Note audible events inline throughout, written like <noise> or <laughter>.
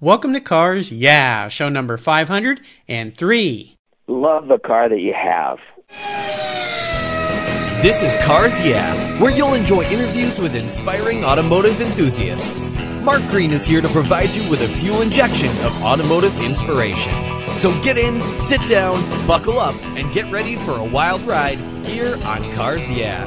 Welcome to Cars Yeah, show number 503. Love the car that you have. This is Cars Yeah, where you'll enjoy interviews with inspiring automotive enthusiasts. Mark Green is here to provide you with a fuel injection of automotive inspiration. So get in, sit down, buckle up, and get ready for a wild ride here on Cars Yeah.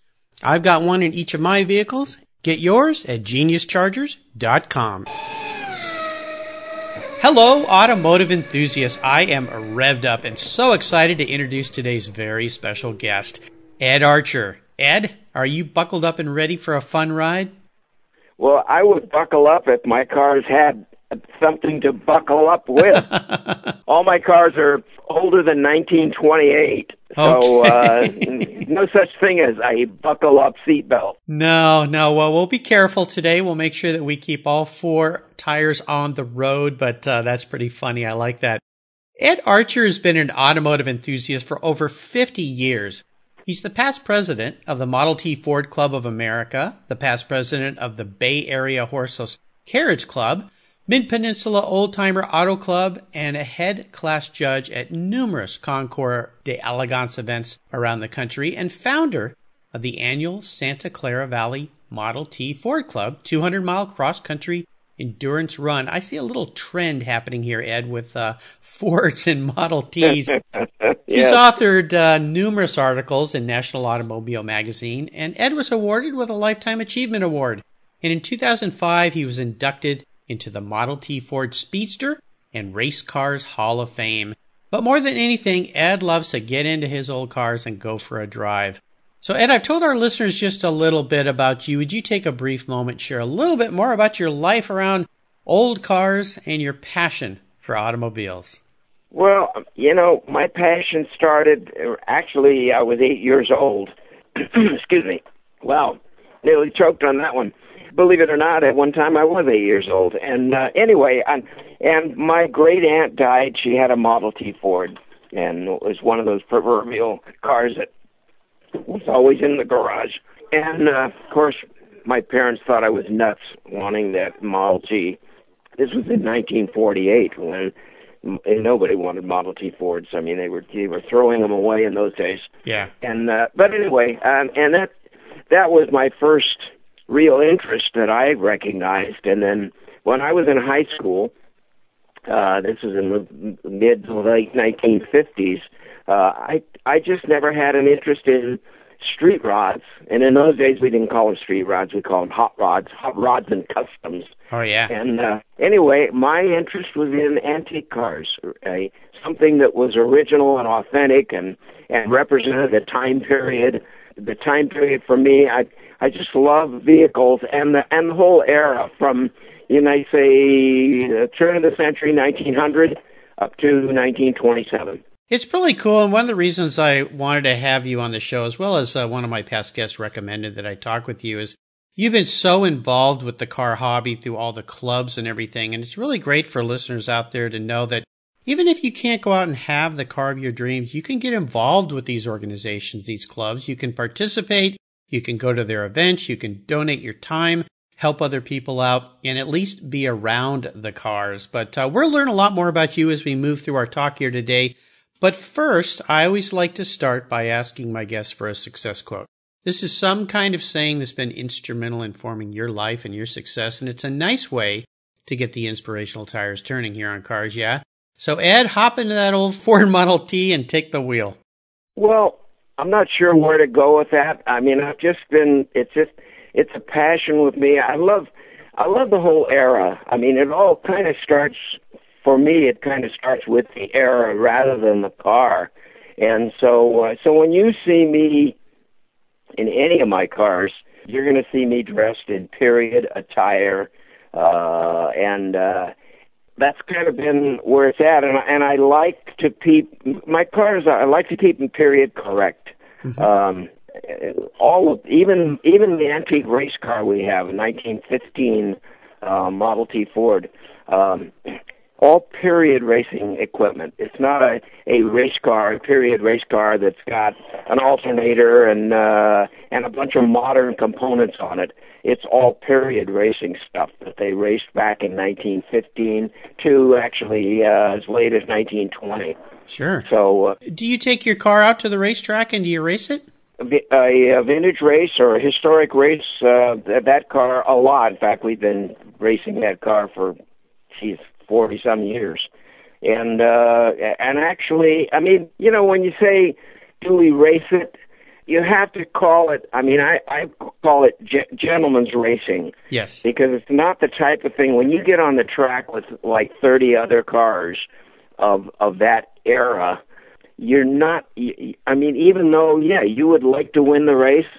I've got one in each of my vehicles. Get yours at geniuschargers.com. Hello, automotive enthusiasts. I am revved up and so excited to introduce today's very special guest, Ed Archer. Ed, are you buckled up and ready for a fun ride? Well, I would buckle up if my cars had something to buckle up with. <laughs> All my cars are older than 1928. So uh, no such thing as a buckle up seatbelt. No, no. Well, we'll be careful today. We'll make sure that we keep all four tires on the road. But uh, that's pretty funny. I like that. Ed Archer has been an automotive enthusiast for over 50 years. He's the past president of the Model T Ford Club of America, the past president of the Bay Area Horseless Carriage Club, Mid Peninsula Old Timer Auto Club, and a head class judge at numerous Concours d'Elegance events around the country, and founder of the annual Santa Clara Valley Model T Ford Club 200 mile cross country endurance run. I see a little trend happening here, Ed, with uh, <laughs> Fords and Model Ts. <laughs> yes. He's authored uh, numerous articles in National Automobile Magazine, and Ed was awarded with a Lifetime Achievement Award. And in 2005, he was inducted into the Model T Ford Speedster and Race Cars Hall of Fame. But more than anything, Ed loves to get into his old cars and go for a drive. So, Ed, I've told our listeners just a little bit about you. Would you take a brief moment, share a little bit more about your life around old cars and your passion for automobiles? Well, you know, my passion started actually, I was eight years old. <clears throat> Excuse me. Wow, nearly choked on that one believe it or not, at one time I was eight years old. And uh, anyway, and, and my great aunt died. She had a Model T Ford, and it was one of those proverbial cars that was always in the garage. And uh, of course, my parents thought I was nuts wanting that Model T. This was in 1948 when nobody wanted Model T Fords. I mean, they were they were throwing them away in those days. Yeah. And uh, but anyway, um, and that that was my first real interest that I recognized. And then when I was in high school, uh, this was in the mid to late 1950s, uh, I I just never had an interest in street rods. And in those days, we didn't call them street rods; we called them hot rods, hot rods and customs. Oh yeah. And uh, anyway, my interest was in antique cars, uh, something that was original and authentic and and represented a time period. The time period for me, I I just love vehicles and the and the whole era from you know say the turn of the century 1900 up to 1927. It's really cool, and one of the reasons I wanted to have you on the show, as well as uh, one of my past guests recommended that I talk with you, is you've been so involved with the car hobby through all the clubs and everything, and it's really great for listeners out there to know that even if you can't go out and have the car of your dreams, you can get involved with these organizations, these clubs. You can participate you can go to their events. You can donate your time, help other people out, and at least be around the cars. But uh, we'll learn a lot more about you as we move through our talk here today. But first, I always like to start by asking my guests for a success quote. This is some kind of saying that's been instrumental in forming your life and your success, and it's a nice way to get the inspirational tires turning here on cars, yeah? So, Ed, hop into that old <laughs> Ford Model T and take the wheel. Well, I'm not sure where to go with that. I mean, I've just been, it's just, it's a passion with me. I love, I love the whole era. I mean, it all kind of starts, for me, it kind of starts with the era rather than the car. And so, uh, so when you see me in any of my cars, you're going to see me dressed in period attire, uh, and uh, that's kind of been where it's at. And and I like to keep my cars. I like to keep them period correct. Mm-hmm. Um, all of even even the antique race car we have, a 1915 uh, Model T Ford. Um, all period racing equipment. It's not a a race car, a period race car that's got an alternator and uh and a bunch of modern components on it. It's all period racing stuff that they raced back in 1915 to actually uh, as late as 1920. Sure. So, uh, do you take your car out to the racetrack and do you race it? A, a vintage race or a historic race, uh, that car a lot. In fact, we've been racing that car for, geez, forty some years. And uh and actually, I mean, you know, when you say do we race it, you have to call it. I mean, I I call it ge- gentleman's racing. Yes. Because it's not the type of thing when you get on the track with like 30 other cars of of that era, you're not I mean, even though yeah, you would like to win the race,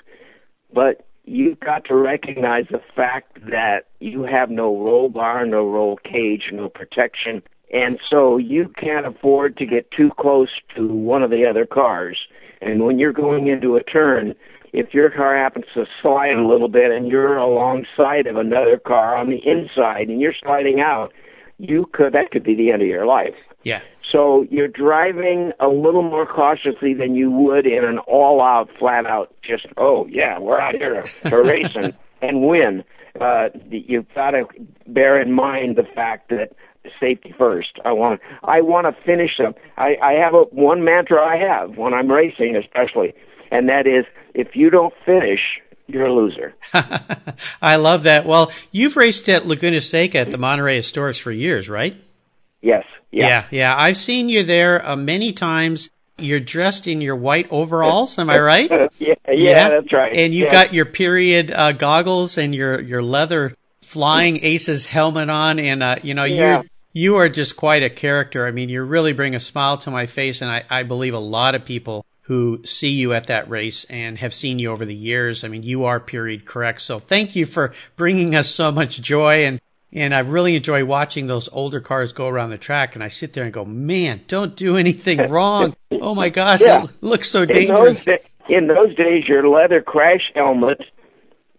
but you've got to recognize the fact that you have no roll bar, no roll cage, no protection, and so you can't afford to get too close to one of the other cars. And when you're going into a turn, if your car happens to slide a little bit and you're alongside of another car on the inside and you're sliding out, you could that could be the end of your life. Yeah. So you're driving a little more cautiously than you would in an all-out, flat-out, just oh yeah, we're out here <laughs> to race and, and win. Uh, you've got to bear in mind the fact that safety first. I want I want to finish them. I, I have a one mantra I have when I'm racing, especially, and that is if you don't finish, you're a loser. <laughs> I love that. Well, you've raced at Laguna Seca at the Monterey Historics for years, right? Yes. Yeah. Yeah. yeah. I've seen you there uh, many times. You're dressed in your white overalls. Am I <laughs> right? yeah, yeah, yeah, that's right. And you yeah. got your period uh, goggles and your your leather flying aces helmet on, and uh, you know yeah. you you are just quite a character. I mean, you really bring a smile to my face, and I, I believe a lot of people who see you at that race and have seen you over the years. I mean, you are period correct. So thank you for bringing us so much joy and and I really enjoy watching those older cars go around the track. And I sit there and go, man, don't do anything <laughs> wrong. Oh my gosh, yeah. it looks so dangerous. In those, in those days, your leather crash helmet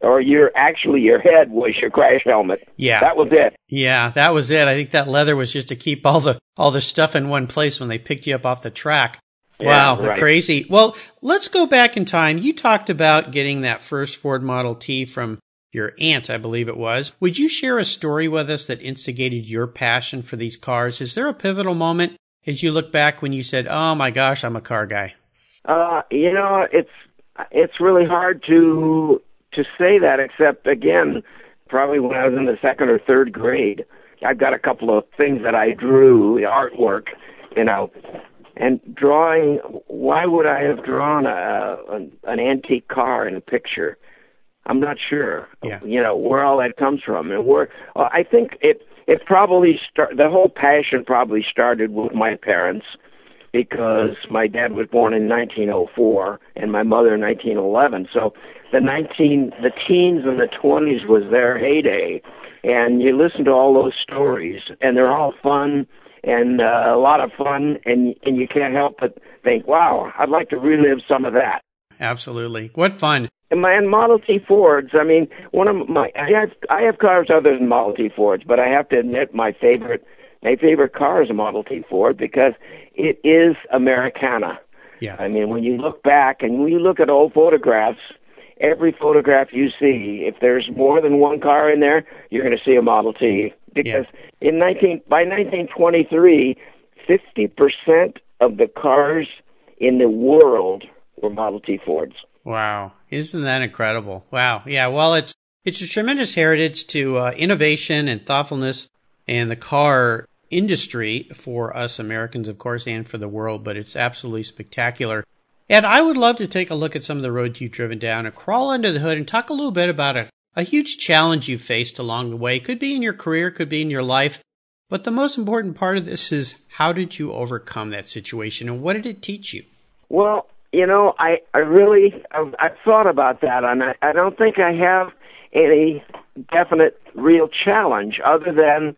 or your actually your head was your crash helmet. Yeah. That was it. Yeah, that was it. I think that leather was just to keep all the all the stuff in one place when they picked you up off the track. Yeah, wow, right. crazy. Well, let's go back in time. You talked about getting that first Ford Model T from your aunt, I believe it was. Would you share a story with us that instigated your passion for these cars? Is there a pivotal moment as you look back when you said, "Oh my gosh, I'm a car guy"? Uh, you know, it's it's really hard to to say that, except again, probably when I was in the second or third grade. I've got a couple of things that I drew, the artwork, you know, and drawing. Why would I have drawn a an, an antique car in a picture? I'm not sure. Yeah. You know where all that comes from, and where uh, I think it it probably start. The whole passion probably started with my parents because my dad was born in 1904 and my mother in 1911. So the 19 the teens and the 20s was their heyday, and you listen to all those stories, and they're all fun and uh, a lot of fun, and and you can't help but think, wow, I'd like to relive some of that. Absolutely, what fun! And my and Model T Fords. I mean, one of my I have I have cars other than Model T Fords, but I have to admit my favorite my favorite car is a Model T Ford because it is Americana. Yeah. I mean, when you look back and when you look at old photographs, every photograph you see, if there's more than one car in there, you're going to see a Model T because yeah. in 19 by 1923, 50% of the cars in the world were Model T Fords. Wow. Isn't that incredible? Wow. Yeah. Well, it's it's a tremendous heritage to uh, innovation and thoughtfulness and the car industry for us Americans, of course, and for the world. But it's absolutely spectacular. And I would love to take a look at some of the roads you've driven down and crawl under the hood and talk a little bit about a, a huge challenge you faced along the way. Could be in your career, could be in your life. But the most important part of this is how did you overcome that situation and what did it teach you? Well, you know, I I really I've, I've thought about that, and I, I don't think I have any definite real challenge other than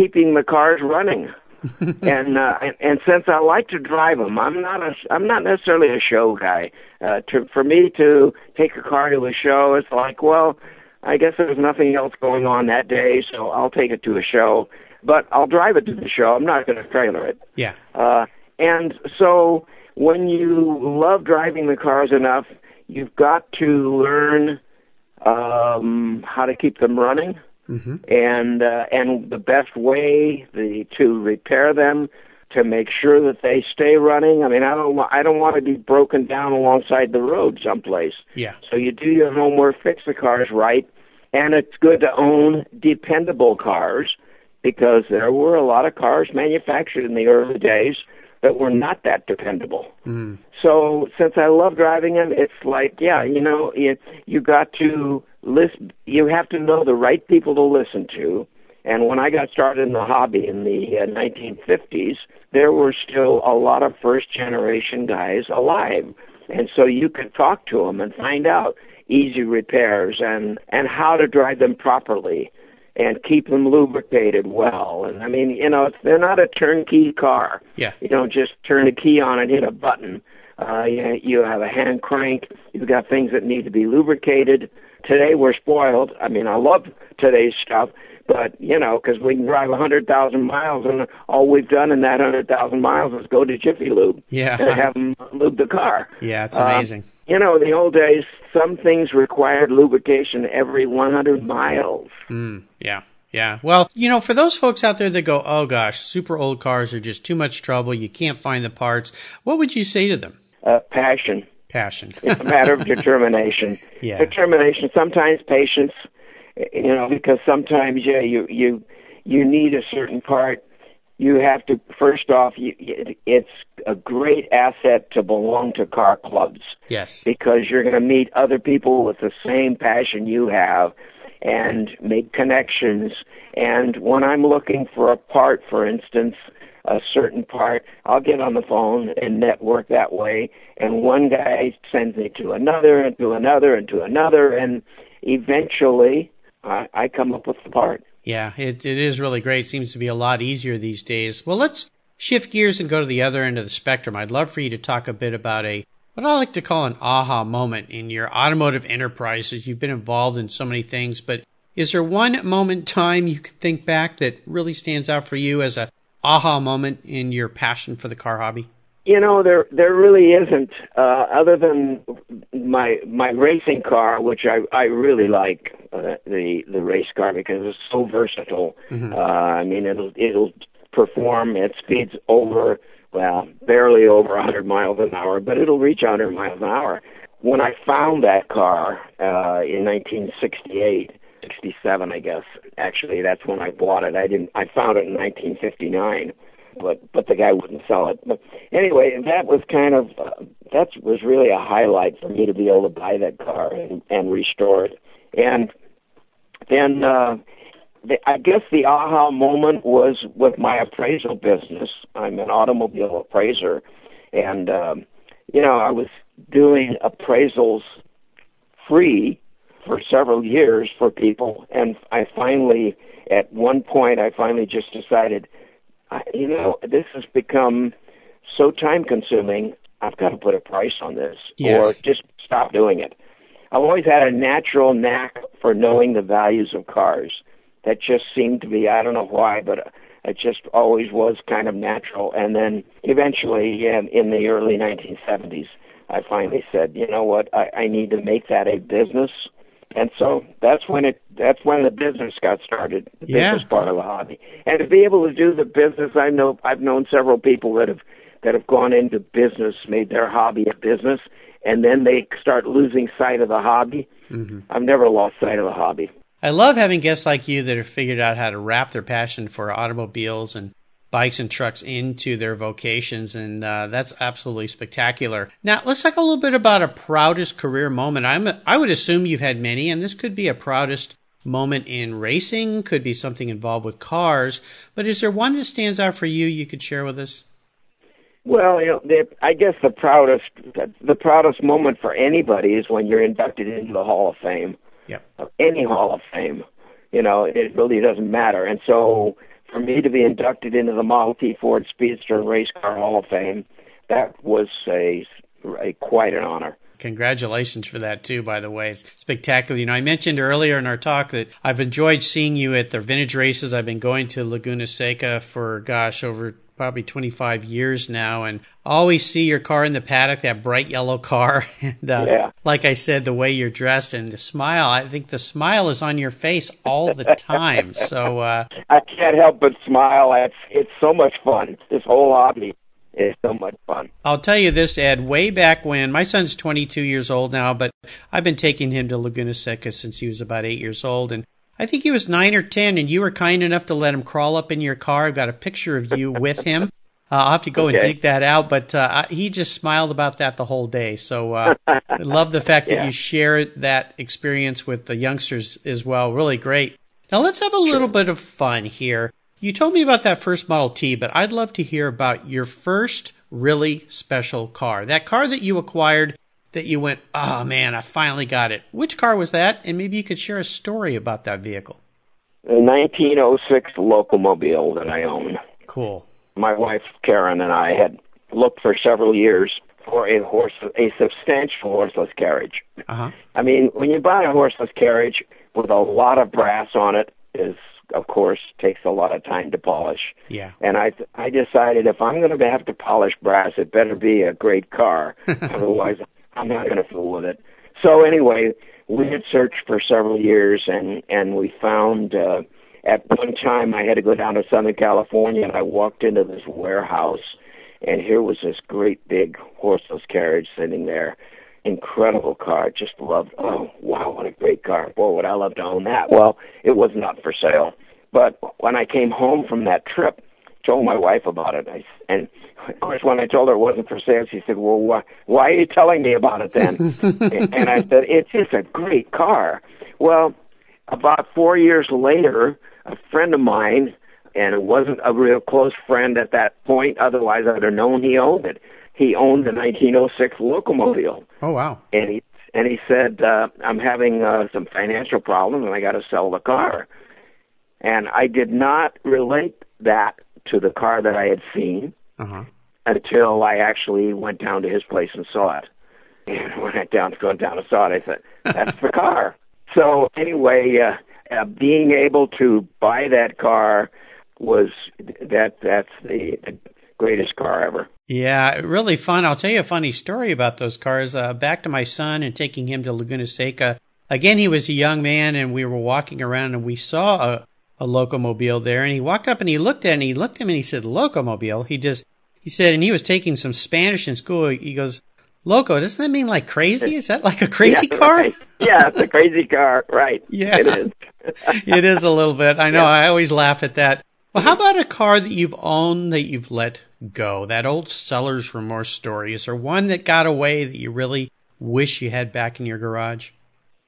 keeping the cars running. <laughs> and, uh, and since I like to drive them, I'm not a I'm not necessarily a show guy. Uh, to for me to take a car to a show, it's like, well, I guess there's nothing else going on that day, so I'll take it to a show. But I'll drive it to the show. I'm not going to trailer it. Yeah. Uh, and so when you love driving the cars enough, you've got to learn um, how to keep them running, mm-hmm. and uh, and the best way the to repair them to make sure that they stay running. I mean, I don't want I don't want to be broken down alongside the road someplace. Yeah. So you do your homework, fix the cars right, and it's good to own dependable cars because there were a lot of cars manufactured in the early days that were not that dependable. Mm. So since I love driving them, it's like, yeah, you know, it, you got to list, You have to know the right people to listen to. And when I got started in the hobby in the uh, 1950s, there were still a lot of first generation guys alive. And so you could talk to them and find out easy repairs and, and how to drive them properly and keep them lubricated well. And I mean, you know, they're not a turnkey car. Yeah. You don't just turn a key on and hit a button. Uh, you, you have a hand crank. You've got things that need to be lubricated. Today we're spoiled. I mean, I love today's stuff, but you know, because we can drive a hundred thousand miles, and all we've done in that hundred thousand miles is go to Jiffy Lube Yeah. and have them lube the car. Yeah, it's Uh, amazing. You know, in the old days, some things required lubrication every 100 miles. Mm, yeah. Yeah. Well, you know, for those folks out there that go, oh gosh, super old cars are just too much trouble. You can't find the parts. What would you say to them? Uh, passion. Passion. It's a matter of <laughs> determination. Yeah. Determination. Sometimes patience. You know, because sometimes yeah, you you you need a certain part. You have to first off. You, it's a great asset to belong to car clubs yes. because you're going to meet other people with the same passion you have and make connections. And when I'm looking for a part, for instance, a certain part, I'll get on the phone and network that way. And one guy sends me to another and to another and to another. And eventually I, I come up with the part. Yeah, it, it is really great. Seems to be a lot easier these days. Well, let's shift gears and go to the other end of the spectrum. I'd love for you to talk a bit about a what I like to call an aha moment in your automotive enterprises. you've been involved in so many things, but is there one moment time you can think back that really stands out for you as a aha moment in your passion for the car hobby? You know, there there really isn't, uh, other than my my racing car, which I I really like uh, the the race car because it's so versatile. Mhm. Uh, I mean, it'll it'll perform at speeds over well, barely over 100 miles an hour, but it'll reach 100 miles an hour. When I found that car uh, in 1968, 67, I guess. Actually, that's when I bought it. I didn't. I found it in 1959, but but the guy wouldn't sell it. But anyway, that was kind of uh, that was really a highlight for me to be able to buy that car and and restore it. And then uh, the, I guess the aha moment was with my appraisal business. I'm an automobile appraiser, and um, you know I was doing appraisals free for several years for people, and I finally, at one point, I finally just decided, I, you know, this has become so time consuming. I've got to put a price on this, Yes. or just stop doing it. I've always had a natural knack for knowing the values of cars. That just seemed to be, I don't know why, but uh, it just always was kind of natural. And then eventually, yeah, in the early 1970s, I finally said, you know what, I, I need to make that a business. And so that's when it that's when the business got started, the Yeah. business part of the hobby. And to be able to do the business, I know I've known several people that have that have gone into business, made their hobby a business, and then they start losing sight of the hobby. Mm-hmm. I've never lost sight of the hobby. I love having guests like you that have figured out how to wrap their passion for automobiles and bikes and trucks into their vocations, and uh, that's absolutely spectacular. Now, let's talk a little bit about a proudest career moment. I'm I would assume you've had many, and this could be a proudest moment in racing, could be something involved with cars. But is there one that stands out for you? You could share with us. Well, you know, the, I guess the proudest the proudest moment for anybody is when you're inducted into the Hall of Fame. Yep. Of any Hall of Fame. You know, it really doesn't matter. And so for me to be inducted into the Model T Ford Speedster Race Car Hall of Fame, that was a, a quite an honor. Congratulations for that too, by the way. It's spectacular. You know, I mentioned earlier in our talk that I've enjoyed seeing you at the vintage races. I've been going to Laguna Seca for gosh, over probably 25 years now and always see your car in the paddock, that bright yellow car. <laughs> And uh, yeah. like I said, the way you're dressed and the smile, I think the smile is on your face all the time. so uh, <laughs> I can't help but smile. It's, it's so much fun, this whole hobby. Is so much fun. I'll tell you this, Ed. Way back when my son's 22 years old now, but I've been taking him to Laguna Seca since he was about eight years old, and I think he was nine or ten, and you were kind enough to let him crawl up in your car. I've got a picture of you with him. Uh, I'll have to go okay. and dig that out, but uh, he just smiled about that the whole day. So uh, I love the fact <laughs> yeah. that you share that experience with the youngsters as well. Really great. Now let's have a little bit of fun here. You told me about that first Model T, but I'd love to hear about your first really special car. That car that you acquired that you went, oh man, I finally got it. Which car was that? And maybe you could share a story about that vehicle. A 1906 Locomobile that I own. Cool. My wife Karen and I had looked for several years for a horse, a substantial horseless carriage. Uh-huh. I mean, when you buy a horseless carriage with a lot of brass on it, is of course takes a lot of time to polish. Yeah. And I I decided if I'm going to have to polish brass, it better be a great car. <laughs> Otherwise, I'm not going to fool with it. So anyway, we had searched for several years, and and we found. uh at one time, I had to go down to Southern California, and I walked into this warehouse, and here was this great big horseless carriage sitting there. Incredible car. Just loved. Oh wow, what a great car! Boy, would I love to own that. Well, it was not for sale. But when I came home from that trip, told my wife about it. I, and of course, when I told her it wasn't for sale, she said, "Well, why, why are you telling me about it then?" <laughs> and I said, "It's just a great car." Well, about four years later, a friend of mine, and it wasn't a real close friend at that point. Otherwise, I'd have known he owned it. He owned a 1906 Locomobile. Oh wow! And he and he said, uh, "I'm having uh, some financial problems, and I got to sell the car." And I did not relate that to the car that I had seen uh-huh. until I actually went down to his place and saw it. <laughs> And when I down going down and saw it, I said, "That's the car." <laughs> So anyway, uh, uh, being able to buy that car was that that's the, the greatest car ever. Yeah, really fun. I'll tell you a funny story about those cars. Uh, back to my son and taking him to Laguna Seca. Again, he was a young man, and we were walking around, and we saw a a locomobile there, and he walked up and he looked at it and he looked at him and he said, "Locomobile." He just he said, and he was taking some Spanish in school. He goes, "Loco, doesn't that mean like crazy? Is that like a crazy <laughs> yeah, car?" Right. Yeah, it's a crazy car, right? Yeah, it is. <laughs> it is a little bit. I know. Yeah. I always laugh at that. Well, how about a car that you've owned that you've let go? That old seller's remorse story. Is there one that got away that you really wish you had back in your garage?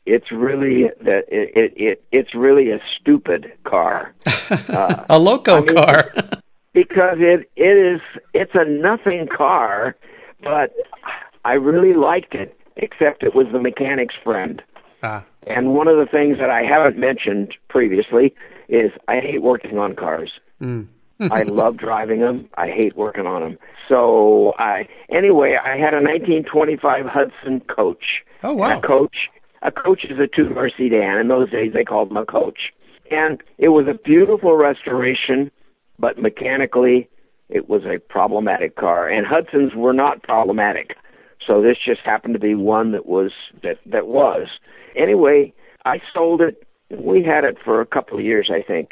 it's really that it, it, it it's really a stupid car, <laughs> uh, a loco I mean, car, <laughs> because it it is it's a nothing car, but I really liked it. Except it was the mechanic's friend. Ah. And one of the things that I haven't mentioned previously is I hate working on cars. Mm. I <laughs> love driving them. I hate working on them. So I anyway, I had a 1925 Hudson Coach. Oh wow! a coach a coach is a two-door sedan. In those days, they called them a coach. And it was a beautiful restoration, but mechanically, it was a problematic car. And Hudsons were not problematic, so this just happened to be one that was that that was. Anyway, I sold it. We had it for a couple of years, I think,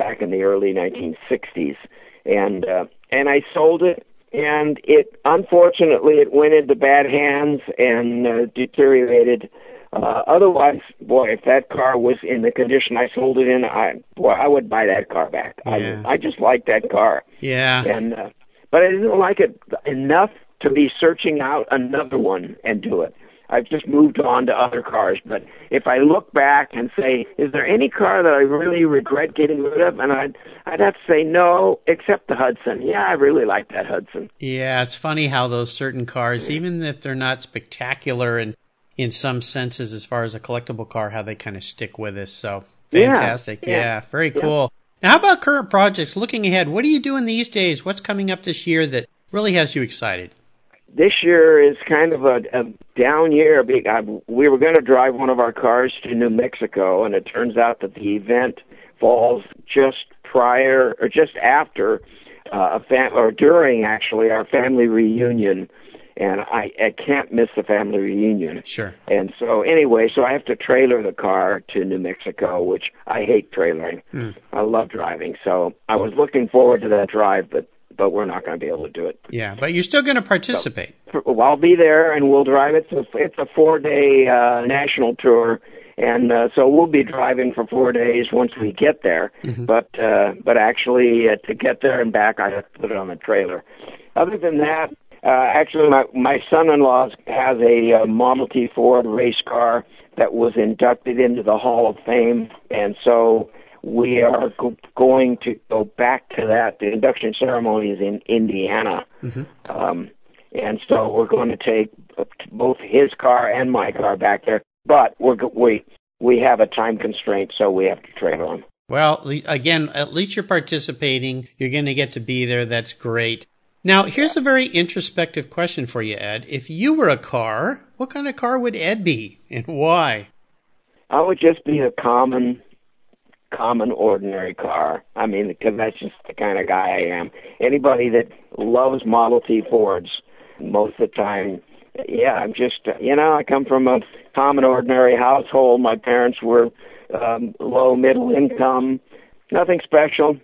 back in the early 1960s, and uh, and I sold it and it unfortunately it went into bad hands and uh, deteriorated. Uh, otherwise, boy, if that car was in the condition I sold it in, I boy, I would buy that car back. Yeah. I I just like that car, Yeah. and uh, but I didn't like it enough to be searching out another one and do it. I've just moved on to other cars. But if I look back and say, is there any car that I really regret getting rid of? And I'd I'd have to say no, except the Hudson. Yeah, I really like that Hudson. Yeah, it's funny how those certain cars, even if they're not spectacular and in some senses as far as a collectible car, how they kind of stick with us. So fantastic. Yeah, yeah, very yeah. cool. Now, how about current projects? Looking ahead, what are you doing these days? What's coming up this year that really has you excited? This year is kind of a, a down year. We were going to drive one of our cars to New Mexico, and it turns out that the event falls just prior or just after uh, a fam- or during actually our family reunion, and I, I can't miss the family reunion. Sure. And so anyway, so I have to trailer the car to New Mexico, which I hate trailering. I love driving, so I was looking forward to that drive, but but we're not going to be able to do it. Yeah, but you're still going to participate. Well, I'll be there and we'll drive. It's a it's a four day uh, national tour, and uh, so we'll be driving for four days once we get there. But uh, but actually, uh, to get there and back, I have to put it on the trailer. Other than that, uh, actually, my my son-in-law has a uh, Model T Ford race car that was inducted into the Hall of Fame, and so we are go- going to go back to that. The induction ceremony is in Indiana. Um, and so we're going to take both his car and my car back there. But we're we we have a time constraint, so we have to trade them. Well, again, at least you're participating. You're going to get to be there. That's great. Now, here's a very introspective question for you, Ed. If you were a car, what kind of car would Ed be and why? I would just be a common, common, ordinary car. I mean, because that's just the kind of guy I am. Anybody that loves Model T Fords, most of the time, yeah, I'm just, uh, you know, I come from a common, ordinary household. My parents were um, low, middle income, nothing special.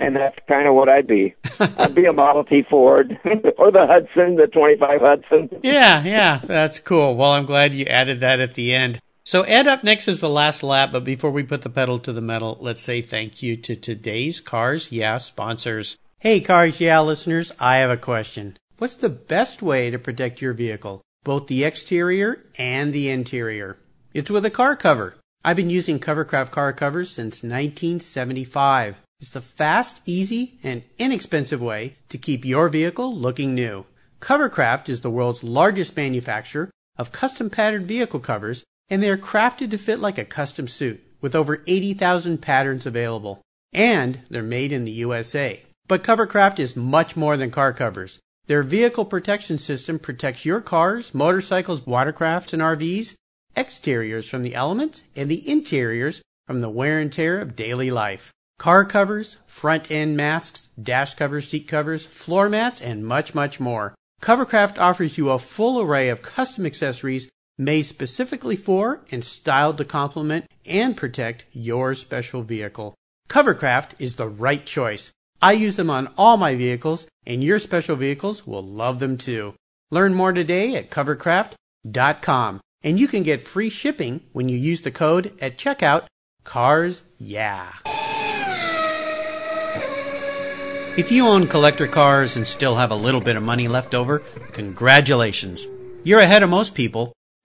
And that's kind of what I'd be. <laughs> I'd be a Model T Ford <laughs> or the Hudson, the 25 Hudson. Yeah, yeah, that's cool. Well, I'm glad you added that at the end. So, Ed, up next is the last lap, but before we put the pedal to the metal, let's say thank you to today's Cars Yeah sponsors. Hey, Cars Yeah listeners, I have a question. What's the best way to protect your vehicle, both the exterior and the interior? It's with a car cover. I've been using Covercraft car covers since 1975. It's the fast, easy, and inexpensive way to keep your vehicle looking new. Covercraft is the world's largest manufacturer of custom patterned vehicle covers, and they are crafted to fit like a custom suit with over 80,000 patterns available. And they're made in the USA. But Covercraft is much more than car covers. Their vehicle protection system protects your cars, motorcycles, watercrafts, and RVs, exteriors from the elements, and the interiors from the wear and tear of daily life. Car covers, front end masks, dash covers, seat covers, floor mats, and much, much more. Covercraft offers you a full array of custom accessories made specifically for and styled to complement and protect your special vehicle. Covercraft is the right choice. I use them on all my vehicles, and your special vehicles will love them too. Learn more today at covercraft.com, and you can get free shipping when you use the code at checkout CARS Yeah. If you own collector cars and still have a little bit of money left over, congratulations. You're ahead of most people.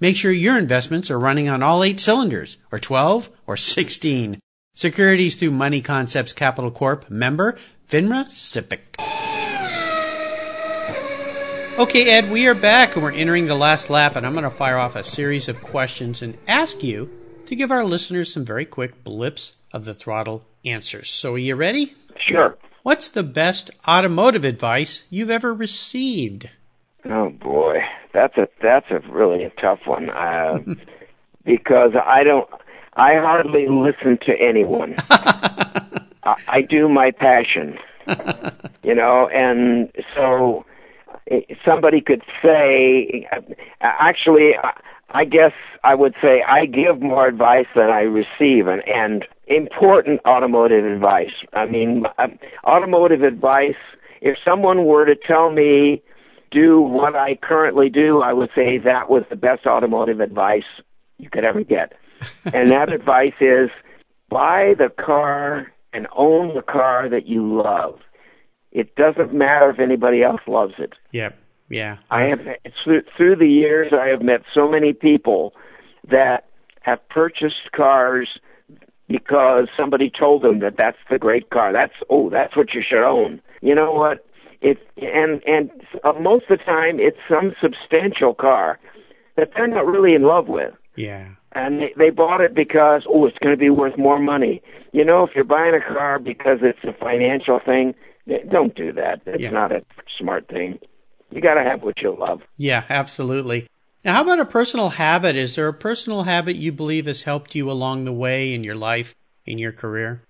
Make sure your investments are running on all eight cylinders, or 12, or 16. Securities through Money Concepts Capital Corp. Member, FINRA SIPC. Okay, Ed, we are back and we're entering the last lap, and I'm going to fire off a series of questions and ask you to give our listeners some very quick blips of the throttle answers. So, are you ready? Sure. What's the best automotive advice you've ever received? Oh boy, that's a that's a really a tough one uh, <laughs> because I don't I hardly listen to anyone. <laughs> I, I do my passion, <laughs> you know, and so eh, somebody could say, actually, I guess I would say I give more advice than I receive, and, and important automotive advice. I mean, um, automotive advice. If someone were to tell me do what I currently do, I would say that was the best automotive advice you could ever get. <laughs> and that advice is buy the car and own the car that you love. It doesn't matter if anybody else loves it. Yep. Yeah. I have through, through the years I have met so many people that have purchased cars because somebody told them that that's the great car. That's oh, that's what you should own. You know what? It and and uh, most of the time it's some substantial car that they're not really in love with. Yeah. And they, they bought it because oh, it's going to be worth more money. You know, if you're buying a car because it's a financial thing, don't do that. It's yeah. not a smart thing. You got to have what you love. Yeah, absolutely. Now, how about a personal habit? Is there a personal habit you believe has helped you along the way in your life, in your career?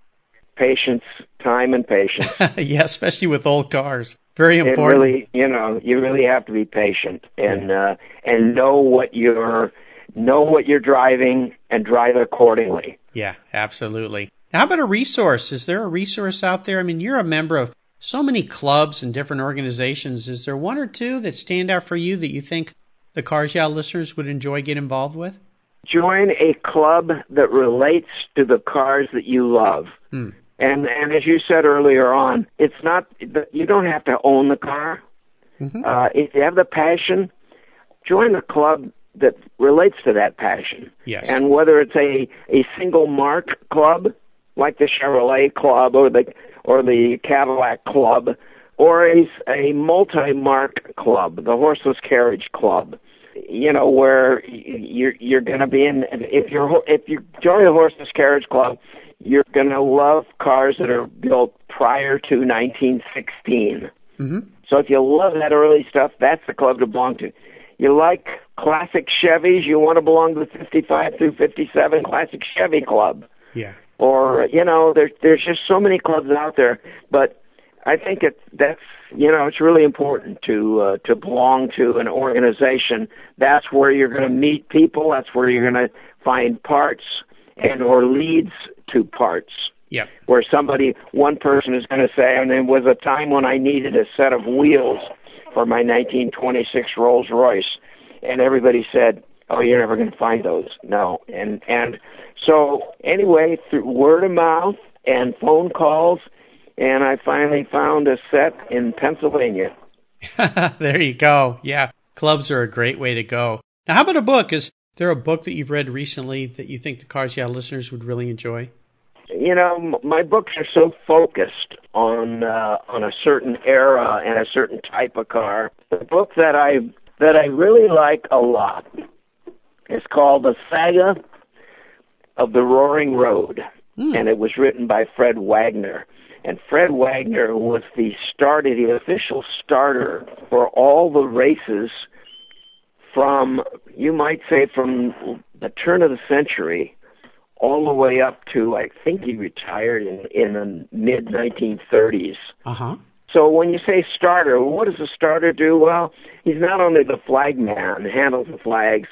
Patience, time, and patience. <laughs> yeah, especially with old cars. Very important. It really, you know, you really have to be patient and yeah. uh, and know what you're know what you're driving and drive accordingly. Yeah, absolutely. How about a resource? Is there a resource out there? I mean, you're a member of so many clubs and different organizations. Is there one or two that stand out for you that you think the Cars Yeah listeners would enjoy get involved with? Join a club that relates to the cars that you love. Hmm. And and as you said earlier on, it's not you don't have to own the car. Mm-hmm. Uh, if you have the passion, join a club that relates to that passion. Yes. And whether it's a a single marque club like the Chevrolet Club or the or the Cadillac Club or a, a multi-marque club, the Horseless Carriage Club. You know where you're you're going to be in. If you're if you join the Horseless Carriage Club, you're going to love cars that are built prior to 1916. Mm-hmm. So if you love that early stuff, that's the club to belong to. You like classic Chevys, you want to belong to the 55 through 57 Classic Chevy Club. Yeah. Or you know, there's there's just so many clubs out there, but I think it that's you know it's really important to uh, to belong to an organization. That's where you're going to meet people. That's where you're going to find parts and or leads to parts. Yeah. Where somebody, one person is going to say, and there was a time when I needed a set of wheels for my 1926 Rolls Royce, and everybody said, "Oh, you're never going to find those." No, and and so anyway, through word of mouth and phone calls and I finally found a set in Pennsylvania. <laughs> there you go. Yeah, clubs are a great way to go. Now, how about a book? Is there a book that you've read recently that you think the Cars Yeah listeners would really enjoy? You know, my books are so focused on uh, on a certain era and a certain type of car. The book that I that I really like a lot is called The Saga of the Roaring Road, mm. and it was written by Fred Wagner. And Fred Wagner was the starter, the official starter for all the races from, you might say, from the turn of the century all the way up to, I think he retired in, in the mid 1930s. Uh-huh. So when you say starter, what does a starter do? Well, he's not only the flag man, handles the flags,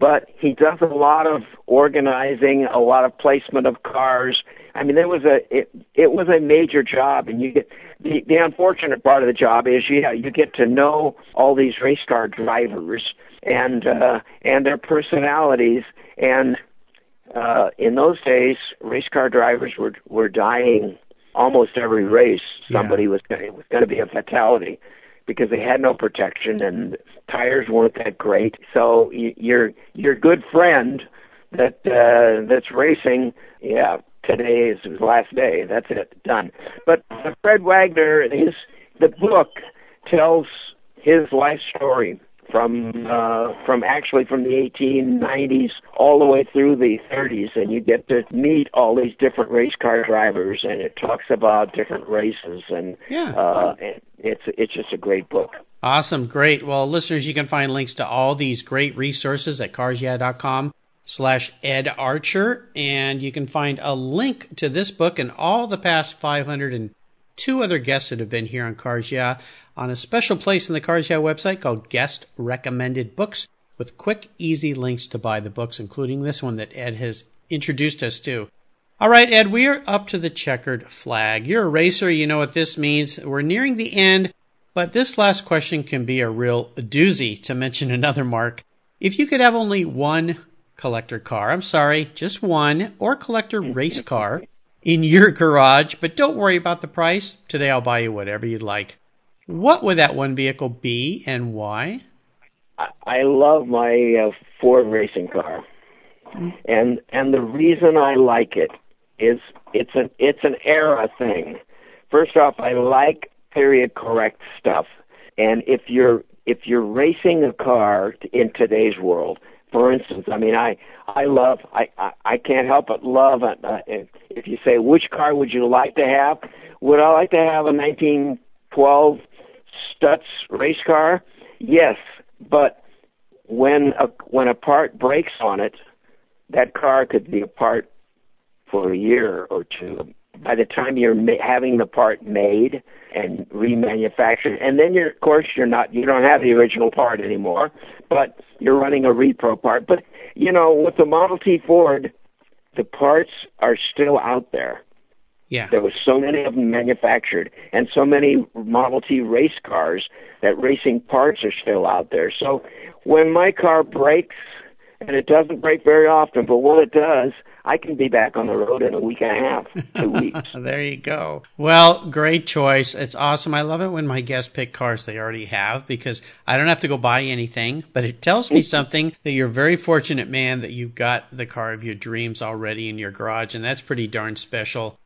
but he does a lot of organizing, a lot of placement of cars. I mean, there was a it, it was a major job, and you get the the unfortunate part of the job is yeah you get to know all these race car drivers and uh, and their personalities, and uh, in those days, race car drivers were were dying almost every race. Somebody yeah. was going it was going to be a fatality because they had no protection and tires weren't that great. So your your good friend that uh, that's racing, yeah, today is his last day. That's it, done. But Fred Wagner, his the book tells his life story from uh, from actually from the 1890s all the way through the 30s, and you get to meet all these different race car drivers, and it talks about different races, and yeah. uh, and it's it's just a great book. Awesome. Great. Well, listeners, you can find links to all these great resources at carsyeah.com slash Ed Archer. And you can find a link to this book and all the past 502 other guests that have been here on Cars Yeah on a special place in the Cars Yeah website called Guest Recommended Books with quick, easy links to buy the books, including this one that Ed has introduced us to. All right, Ed, we are up to the checkered flag. You're a racer. You know what this means. We're nearing the end, but this last question can be a real doozy to mention <laughs> another marque. If you could have only one collector car, I'm sorry, just one, or collector race car in your garage, but don't worry about the price. Today I'll buy you whatever you'd like. What would that one vehicle be and why? I love my uh, Ford racing car, mm-hmm. and and the reason I like it is it's an it's an era thing. First off, I like period correct stuff, and if you're if you're racing a car in today's world, for instance, I mean, I I love I I, I can't help but love. Uh, if you say which car would you like to have, would I like to have a 1912 Stutz race car? Yes, but when a when a part breaks on it, that car could be a part for a year or two. By the time you're ma- having the part made and remanufactured, and then you're of course you're not you don't have the original part anymore, but you're running a repro part. But you know with the Model T Ford, the parts are still out there. Yeah. There was so many of them manufactured and so many Model T race cars that racing parts are still out there. So when my car breaks, and it doesn't break very often, but when it does, I can be back on the road in a week and a half, two <laughs> weeks. there you go. Well, great choice. It's awesome. I love it when my guests pick cars they already have because I don't have to go buy anything, but it tells me <laughs> something that you're a very fortunate man that you've got the car of your dreams already in your garage, and that's pretty darn special.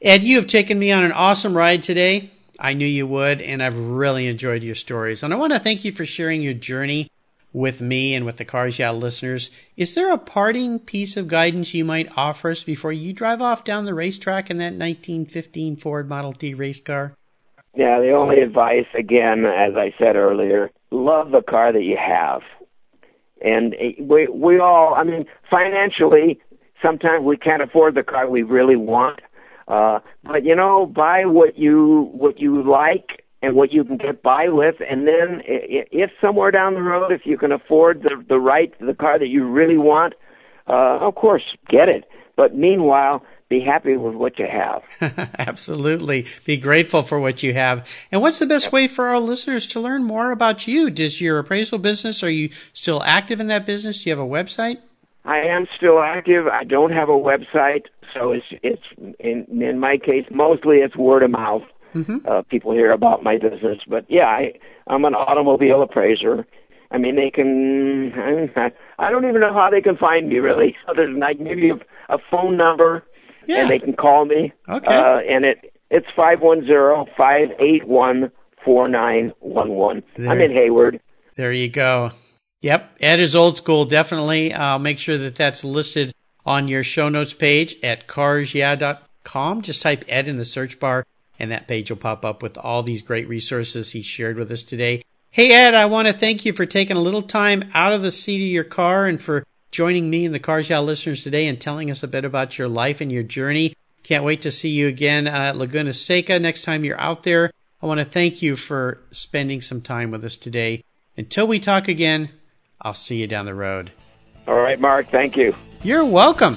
Ed, you have taken me on an awesome ride today. I knew you would, and I've really enjoyed your stories. And I want to thank you for sharing your journey with me and with the Cars Yeah listeners. Is there a parting piece of guidance you might offer us before you drive off down the racetrack in that 1915 Ford Model T race car? Yeah, the only advice, again, as I said earlier, love the car that you have. And we we all, I mean, financially, sometimes we can't afford the car we really want uh, but you know, buy what you what you like and what you can get by with, and then if somewhere down the road, if you can afford the the right the car that you really want, uh, of course, get it. But meanwhile, be happy with what you have. <laughs> Absolutely. Be grateful for what you have. And what's the best way for our listeners to learn more about you? Does your appraisal business, are you still active in that business? Do you have a website? I am still active. I don't have a website. So it's it's in in my case mostly it's word of mouth. Mm-hmm. Uh, people hear about my business, but yeah, I I'm an automobile appraiser. I mean, they can. <laughs> I don't even know how they can find me really, <laughs> other than like maybe a, a phone number, yeah. and they can call me. Okay. Uh, and it it's five one zero five eight one four nine one one. I'm in Hayward. There you go. Yep, Ed is old school. Definitely, I'll make sure that that's listed on your show notes page at carsyeah.com. Just type Ed in the search bar and that page will pop up with all these great resources he shared with us today. Hey Ed, I want to thank you for taking a little time out of the seat of your car and for joining me and the Cars Yeah listeners today and telling us a bit about your life and your journey. Can't wait to see you again at Laguna Seca next time you're out there. I want to thank you for spending some time with us today. Until we talk again, I'll see you down the road. All right, Mark. Thank you. You're welcome.